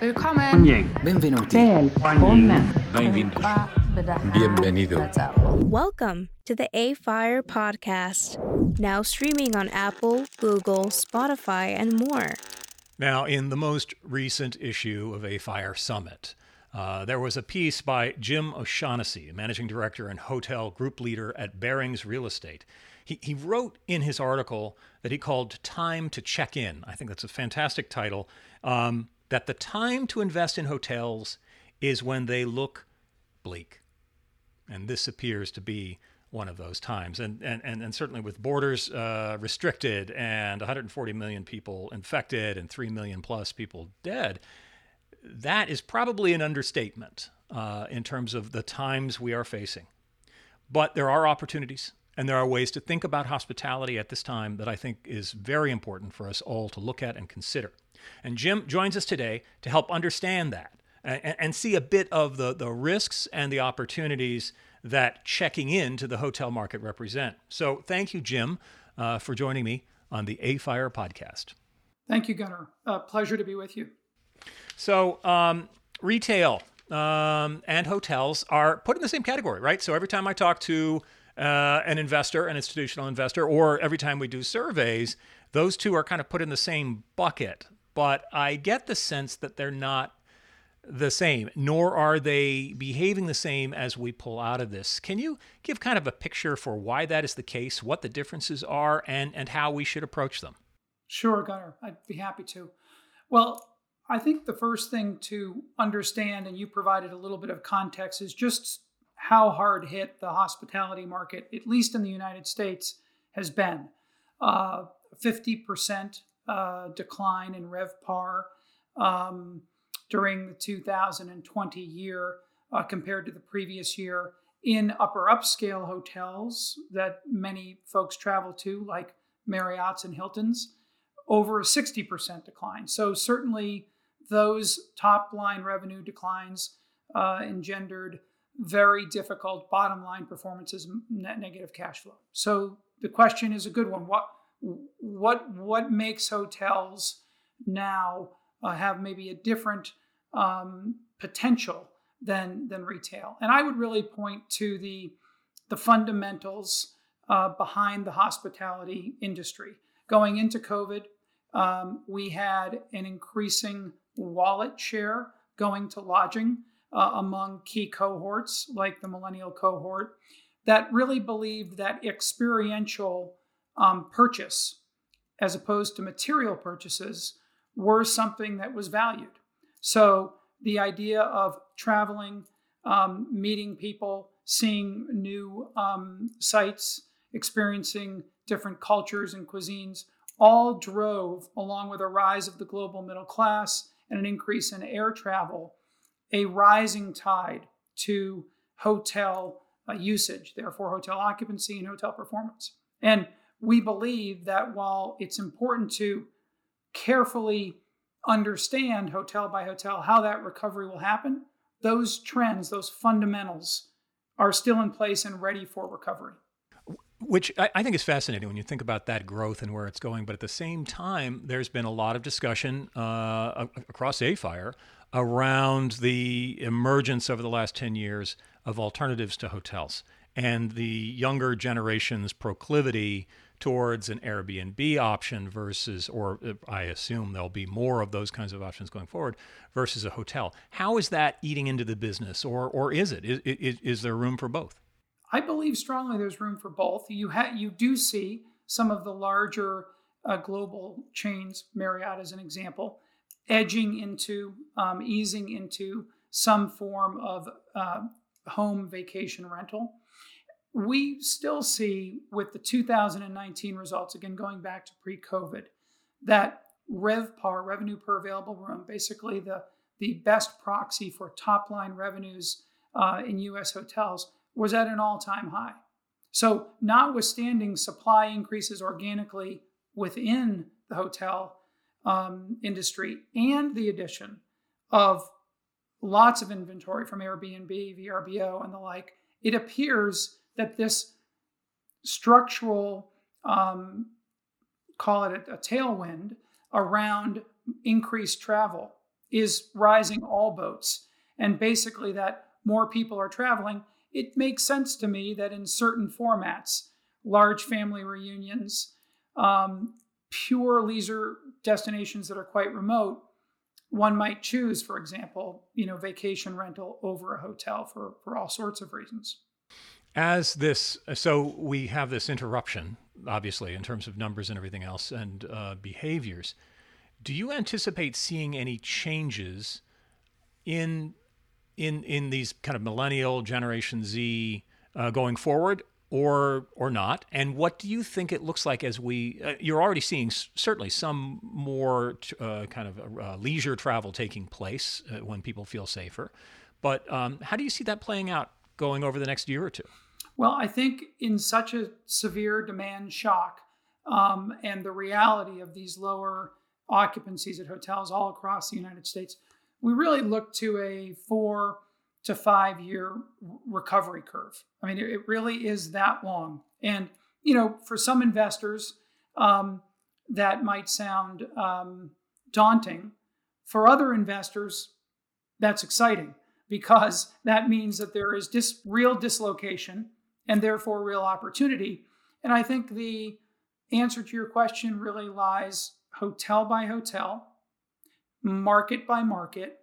Willkommen. Benvenuti. Bienvenido. Welcome to the AFIRE podcast, now streaming on Apple, Google, Spotify, and more. Now, in the most recent issue of AFIRE Summit, uh, there was a piece by Jim O'Shaughnessy, managing director and hotel group leader at Barings Real Estate. He, he wrote in his article that he called Time to Check In. I think that's a fantastic title. Um, that the time to invest in hotels is when they look bleak. And this appears to be one of those times. And, and, and, and certainly with borders uh, restricted and 140 million people infected and 3 million plus people dead, that is probably an understatement uh, in terms of the times we are facing. But there are opportunities and there are ways to think about hospitality at this time that I think is very important for us all to look at and consider. And Jim joins us today to help understand that and, and see a bit of the, the risks and the opportunities that checking into the hotel market represent. So thank you, Jim, uh, for joining me on the AFIRE podcast. Thank you, Gunnar. Uh, pleasure to be with you. So, um, retail um, and hotels are put in the same category, right? So, every time I talk to uh, an investor, an institutional investor, or every time we do surveys, those two are kind of put in the same bucket but I get the sense that they're not the same, nor are they behaving the same as we pull out of this. Can you give kind of a picture for why that is the case, what the differences are, and, and how we should approach them? Sure, Gunnar. I'd be happy to. Well, I think the first thing to understand, and you provided a little bit of context, is just how hard hit the hospitality market, at least in the United States, has been. Uh, 50% uh, decline in RevPAR um, during the 2020 year uh, compared to the previous year in upper upscale hotels that many folks travel to, like Marriott's and Hilton's, over a 60% decline. So, certainly, those top line revenue declines uh, engendered very difficult bottom line performances, net negative cash flow. So, the question is a good one. What what what makes hotels now uh, have maybe a different um, potential than than retail? And I would really point to the the fundamentals uh, behind the hospitality industry. Going into COVID, um, we had an increasing wallet share going to lodging uh, among key cohorts like the millennial cohort that really believed that experiential um, purchase, as opposed to material purchases, were something that was valued. So the idea of traveling, um, meeting people, seeing new um, sites, experiencing different cultures and cuisines, all drove, along with a rise of the global middle class and an increase in air travel, a rising tide to hotel uh, usage, therefore, hotel occupancy and hotel performance. And we believe that while it's important to carefully understand hotel by hotel how that recovery will happen, those trends, those fundamentals are still in place and ready for recovery. Which I think is fascinating when you think about that growth and where it's going. But at the same time, there's been a lot of discussion uh, across AFIRE around the emergence over the last 10 years of alternatives to hotels and the younger generation's proclivity towards an Airbnb option versus, or uh, I assume there'll be more of those kinds of options going forward versus a hotel. How is that eating into the business, or or is it? Is, is, is there room for both? I believe strongly there's room for both. You ha- you do see some of the larger uh, global chains, Marriott as an example, edging into, um, easing into some form of uh, home vacation rental we still see with the 2019 results, again, going back to pre COVID, that RevPAR, revenue per available room, basically the, the best proxy for top line revenues uh, in US hotels, was at an all time high. So, notwithstanding supply increases organically within the hotel um, industry and the addition of lots of inventory from Airbnb, VRBO, and the like, it appears that this structural um, call it a, a tailwind around increased travel is rising all boats. And basically, that more people are traveling, it makes sense to me that in certain formats, large family reunions, um, pure leisure destinations that are quite remote, one might choose, for example, you know, vacation rental over a hotel for, for all sorts of reasons. As this, so we have this interruption, obviously, in terms of numbers and everything else and uh, behaviors. Do you anticipate seeing any changes in in in these kind of millennial Generation Z uh, going forward, or or not? And what do you think it looks like as we? Uh, you're already seeing certainly some more uh, kind of uh, leisure travel taking place uh, when people feel safer. But um, how do you see that playing out going over the next year or two? Well, I think in such a severe demand shock um, and the reality of these lower occupancies at hotels all across the United States, we really look to a four to five year recovery curve. I mean, it really is that long. And, you know, for some investors, um, that might sound um, daunting. For other investors, that's exciting because that means that there is dis- real dislocation and therefore real opportunity. And I think the answer to your question really lies hotel by hotel market by market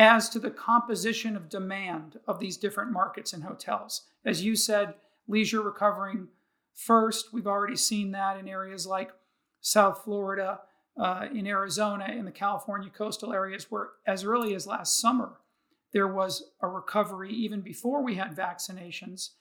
as to the composition of demand of these different markets and hotels. As you said, leisure recovering first. We've already seen that in areas like South Florida, uh, in Arizona, in the California coastal areas, where as early as last summer, there was a recovery even before we had vaccinations.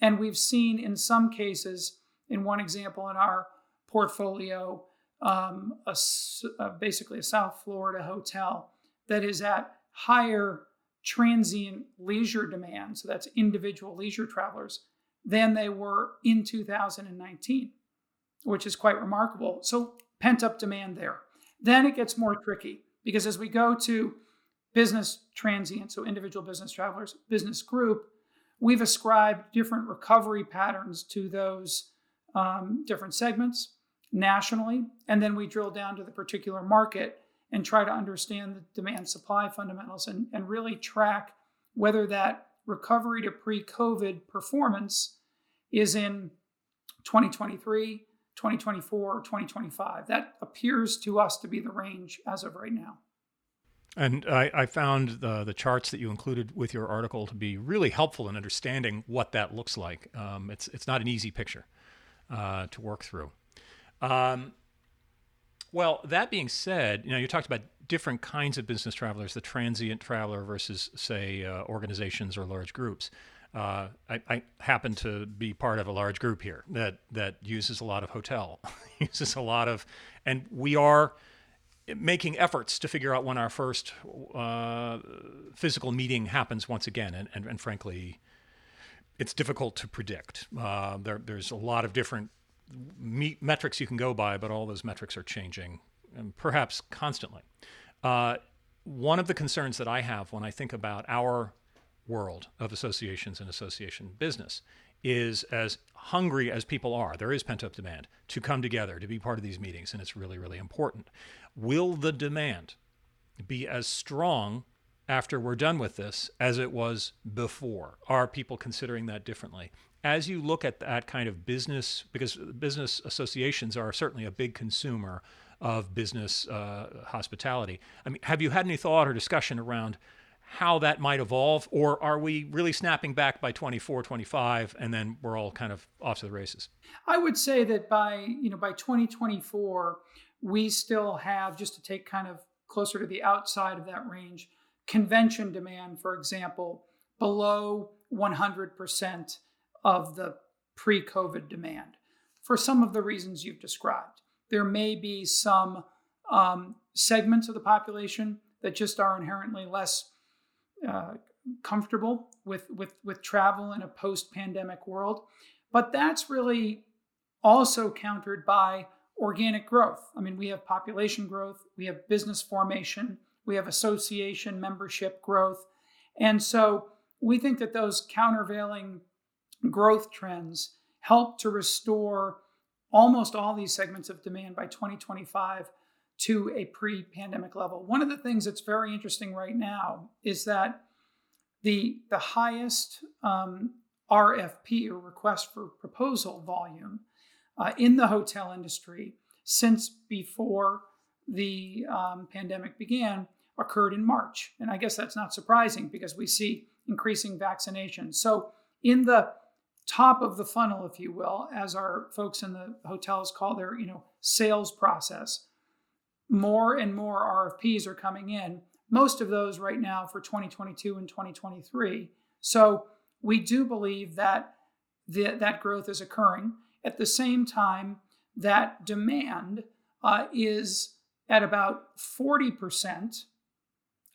And we've seen in some cases, in one example in our portfolio, um, a, basically a South Florida hotel that is at higher transient leisure demand, so that's individual leisure travelers, than they were in 2019, which is quite remarkable. So pent up demand there. Then it gets more tricky because as we go to business transient, so individual business travelers, business group, we've ascribed different recovery patterns to those um, different segments nationally, and then we drill down to the particular market and try to understand the demand supply fundamentals and, and really track whether that recovery to pre COVID performance is in 2023, 2024, or 2025. That appears to us to be the range as of right now. And I, I found the, the, charts that you included with your article to be really helpful in understanding what that looks like. Um, it's, it's not an easy picture uh, to work through. Um, well, that being said, you know, you talked about different kinds of business travelers, the transient traveler versus, say, uh, organizations or large groups. Uh, I, I, happen to be part of a large group here that that uses a lot of hotel, uses a lot of, and we are making efforts to figure out when our first uh, physical meeting happens once again. And, and, and frankly, it's difficult to predict. Uh, there, there's a lot of different me- metrics you can go by, but all those metrics are changing, and perhaps constantly. Uh, one of the concerns that I have when I think about our world of associations and association business is as hungry as people are, there is pent up demand to come together, to be part of these meetings, and it's really, really important. Will the demand be as strong after we're done with this as it was before? Are people considering that differently? As you look at that kind of business, because business associations are certainly a big consumer of business uh, hospitality. I mean, have you had any thought or discussion around how that might evolve, or are we really snapping back by 24, 25, and then we're all kind of off to the races? I would say that by you know by 2024, we still have just to take kind of closer to the outside of that range, convention demand, for example, below 100% of the pre-COVID demand for some of the reasons you've described. There may be some um, segments of the population that just are inherently less uh, comfortable with, with, with travel in a post pandemic world. But that's really also countered by organic growth. I mean, we have population growth, we have business formation, we have association membership growth. And so we think that those countervailing growth trends help to restore almost all these segments of demand by 2025 to a pre pandemic level. One of the things that's very interesting right now is that the, the highest um, RFP or request for proposal volume uh, in the hotel industry since before the um, pandemic began occurred in March. And I guess that's not surprising because we see increasing vaccination. So, in the top of the funnel, if you will, as our folks in the hotels call their you know sales process, more and more RFPs are coming in. Most of those right now for 2022 and 2023. So we do believe that the, that growth is occurring at the same time that demand uh, is at about 40%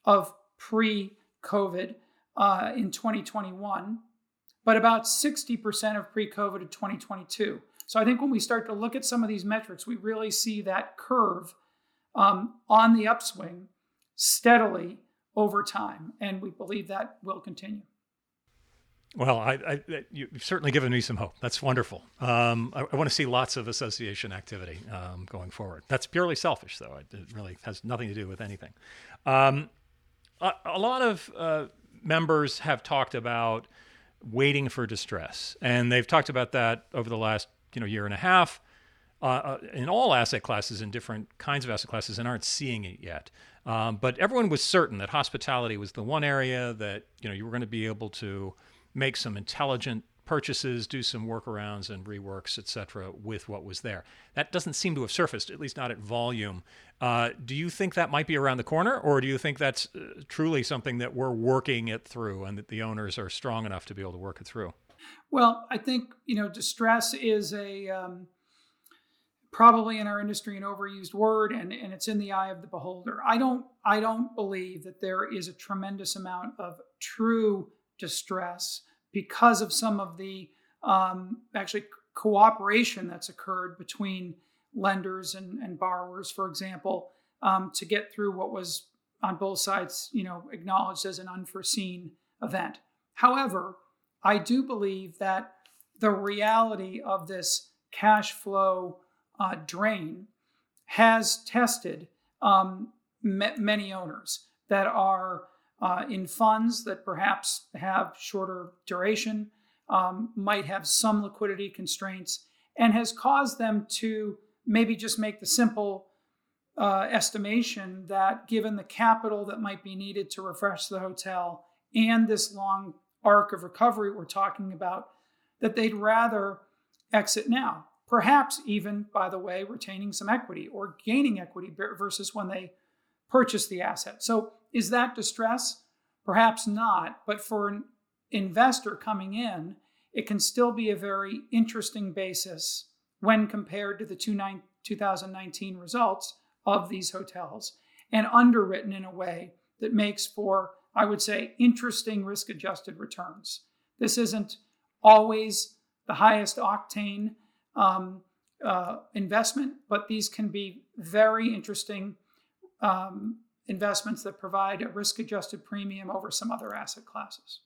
of pre COVID uh, in 2021, but about 60% of pre COVID in 2022. So I think when we start to look at some of these metrics, we really see that curve um, on the upswing steadily over time. And we believe that will continue. Well, I, I, you've certainly given me some hope. That's wonderful. Um, I, I, want to see lots of association activity um, going forward. That's purely selfish, though. It really has nothing to do with anything. Um, a, a, lot of uh, members have talked about waiting for distress, and they've talked about that over the last you know year and a half. Uh, uh, in all asset classes, in different kinds of asset classes, and aren't seeing it yet. Um, but everyone was certain that hospitality was the one area that you know you were going to be able to make some intelligent purchases, do some workarounds and reworks, et cetera, with what was there. That doesn't seem to have surfaced, at least not at volume. Uh, do you think that might be around the corner, or do you think that's uh, truly something that we're working it through and that the owners are strong enough to be able to work it through? Well, I think you know distress is a um, probably in our industry an overused word, and, and it's in the eye of the beholder. I don't I don't believe that there is a tremendous amount of true distress because of some of the um, actually cooperation that's occurred between lenders and, and borrowers, for example, um, to get through what was on both sides, you know, acknowledged as an unforeseen event. However, I do believe that the reality of this cash flow uh, drain has tested um, many owners that are uh, in funds that perhaps have shorter duration, um, might have some liquidity constraints, and has caused them to maybe just make the simple uh, estimation that given the capital that might be needed to refresh the hotel and this long arc of recovery we're talking about, that they'd rather exit now. Perhaps even, by the way, retaining some equity or gaining equity versus when they purchase the asset. So is that distress? Perhaps not, but for an investor coming in, it can still be a very interesting basis when compared to the 2019 results of these hotels and underwritten in a way that makes for, I would say, interesting risk adjusted returns. This isn't always the highest octane um, uh, investment, but these can be very interesting um, investments that provide a risk adjusted premium over some other asset classes.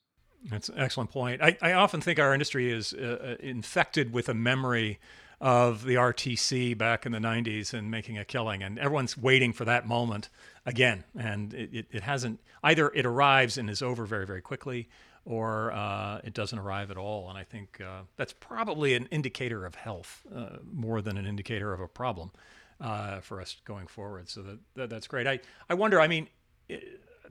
That's an excellent point. I, I often think our industry is uh, uh infected with a memory of the RTC back in the 90s and making a killing, and everyone's waiting for that moment again. And it, it, it hasn't, either it arrives and is over very, very quickly, or uh, it doesn't arrive at all. And I think uh, that's probably an indicator of health uh, more than an indicator of a problem uh, for us going forward. So that, that, that's great. I, I wonder, I mean,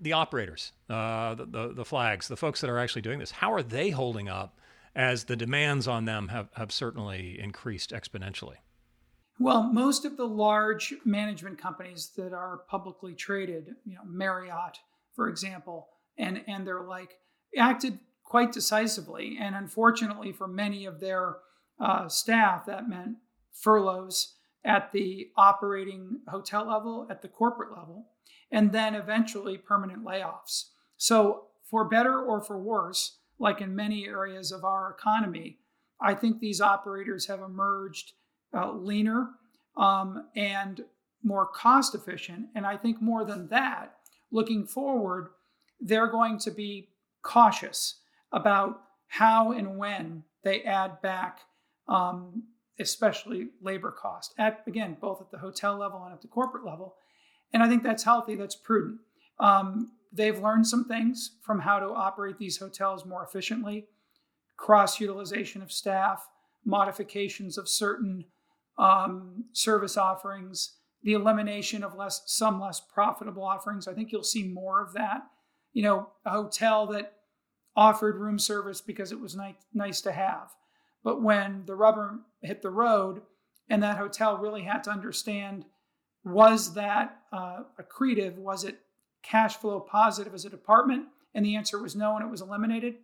the operators, uh, the, the, the flags, the folks that are actually doing this, how are they holding up as the demands on them have, have certainly increased exponentially? Well, most of the large management companies that are publicly traded, you know, Marriott, for example, and and they're like acted quite decisively. And unfortunately, for many of their uh, staff, that meant furloughs at the operating hotel level, at the corporate level, and then eventually permanent layoffs. So, for better or for worse, like in many areas of our economy, I think these operators have emerged uh, leaner um, and more cost efficient. And I think more than that, looking forward, they're going to be cautious about how and when they add back um, especially labor cost, at again both at the hotel level and at the corporate level. And I think that's healthy. That's prudent. Um, they've learned some things from how to operate these hotels more efficiently, cross utilization of staff, modifications of certain um, service offerings, the elimination of less some less profitable offerings. I think you'll see more of that. You know, a hotel that offered room service because it was nice, nice to have. But when the rubber hit the road and that hotel really had to understand was that uh, accretive? Was it cash flow positive as a department? And the answer was no, and it was eliminated.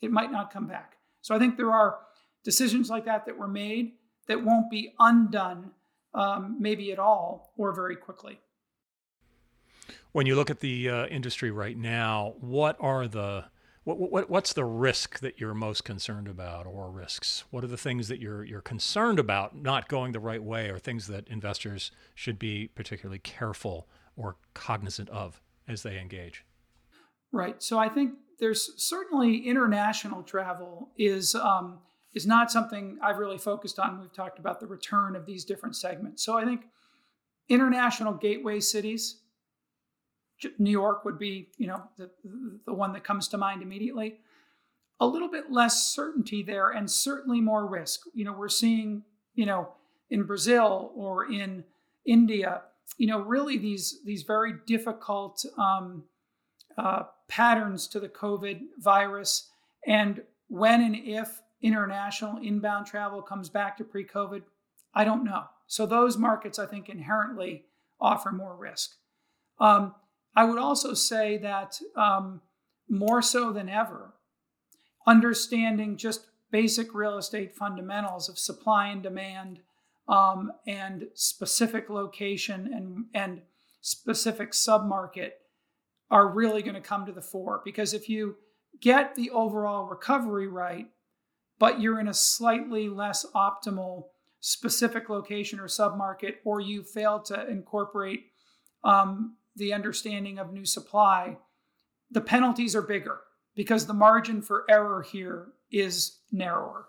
It might not come back. So I think there are decisions like that that were made that won't be undone, um, maybe at all, or very quickly. When you look at the uh, industry right now, what are the what, what, what's the risk that you're most concerned about, or risks? What are the things that you're you're concerned about not going the right way, or things that investors should be particularly careful or cognizant of as they engage? Right. So I think there's certainly international travel is um, is not something I've really focused on. We've talked about the return of these different segments. So I think international gateway cities New York would be, you know, the, the one that comes to mind immediately. A little bit less certainty there and certainly more risk. You know, we're seeing, you know, in Brazil or in India, you know, really these these very difficult um, uh, patterns to the COVID virus. And when and if international inbound travel comes back to pre-COVID, I don't know. So those markets, I think, inherently offer more risk. Um, I would also say that um, more so than ever, understanding just basic real estate fundamentals of supply and demand um, and specific location and, and specific submarket are really going to come to the fore. Because if you get the overall recovery right, but you're in a slightly less optimal specific location or submarket, or you fail to incorporate um, the understanding of new supply, the penalties are bigger because the margin for error here is narrower.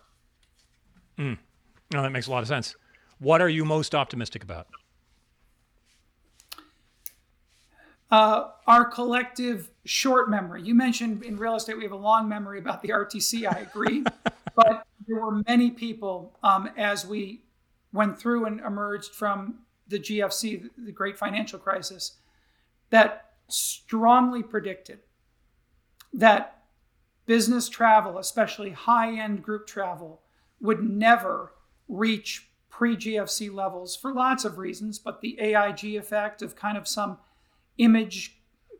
Mm. No, that makes a lot of sense. What are you most optimistic about? Uh, our collective short memory. You mentioned in real estate we have a long memory about the RTC. I agree, but there were many people um, as we went through and emerged from the GFC, the Great Financial Crisis, that strongly predicted that business travel, especially high end group travel, would never reach pre GFC levels for lots of reasons, but the AIG effect of kind of some image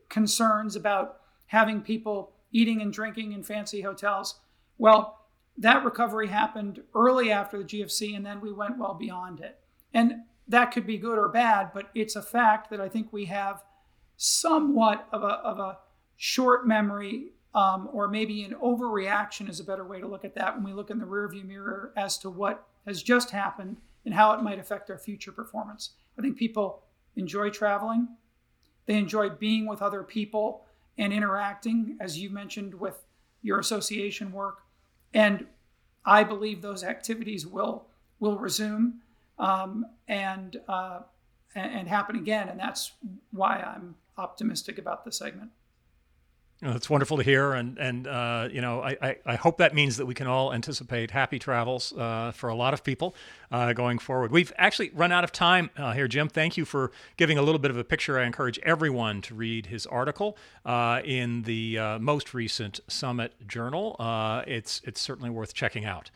concerns about having people eating and drinking in fancy hotels. Well, that recovery happened early after the GFC, and then we went well beyond it. And that could be good or bad, but it's a fact that I think we have somewhat of a, of a short memory um, or maybe an overreaction is a better way to look at that when we look in the rearview mirror as to what has just happened and how it might affect our future performance. I think people enjoy traveling. They enjoy being with other people and interacting, as you mentioned with your association work. And I believe those activities will will resume um, and, uh, and happen again. And that's why I'm optimistic about the segment. That's wonderful to hear, and and uh, you know I, I, I, hope that means that we can all anticipate happy travels uh, for a lot of people uh, going forward. We've actually run out of time uh, here, Jim. Thank you for giving a little bit of a picture. I encourage everyone to read his article uh, in the uh, most recent Summit Journal. it's it's certainly worth checking out,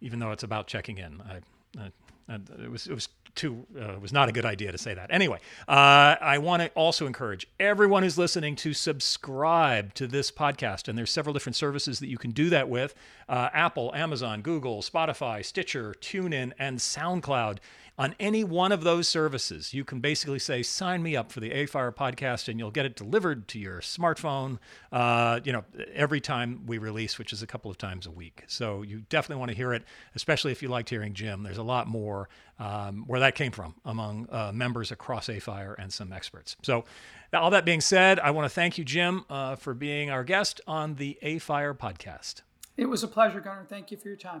even though it's about checking in. I, I, it was it was too uh, was not a good idea to say that. Anyway, uh, I want to also encourage everyone who's listening to subscribe to this podcast, and there's several different services that you can do that with: uh, Apple, Amazon, Google, Spotify, Stitcher, TuneIn, and SoundCloud on any one of those services, you can basically say, sign me up for the AFire podcast, and you'll get it delivered to your smartphone, uh, you know, every time we release, which is a couple of times a week. So you definitely want to hear it, especially if you liked hearing Jim. There's a lot more um, where that came from among uh, members across AFire and some experts. So all that being said, I want to thank you, Jim, uh, for being our guest on the AFire podcast. It was a pleasure, Gunnar. Thank you for your time.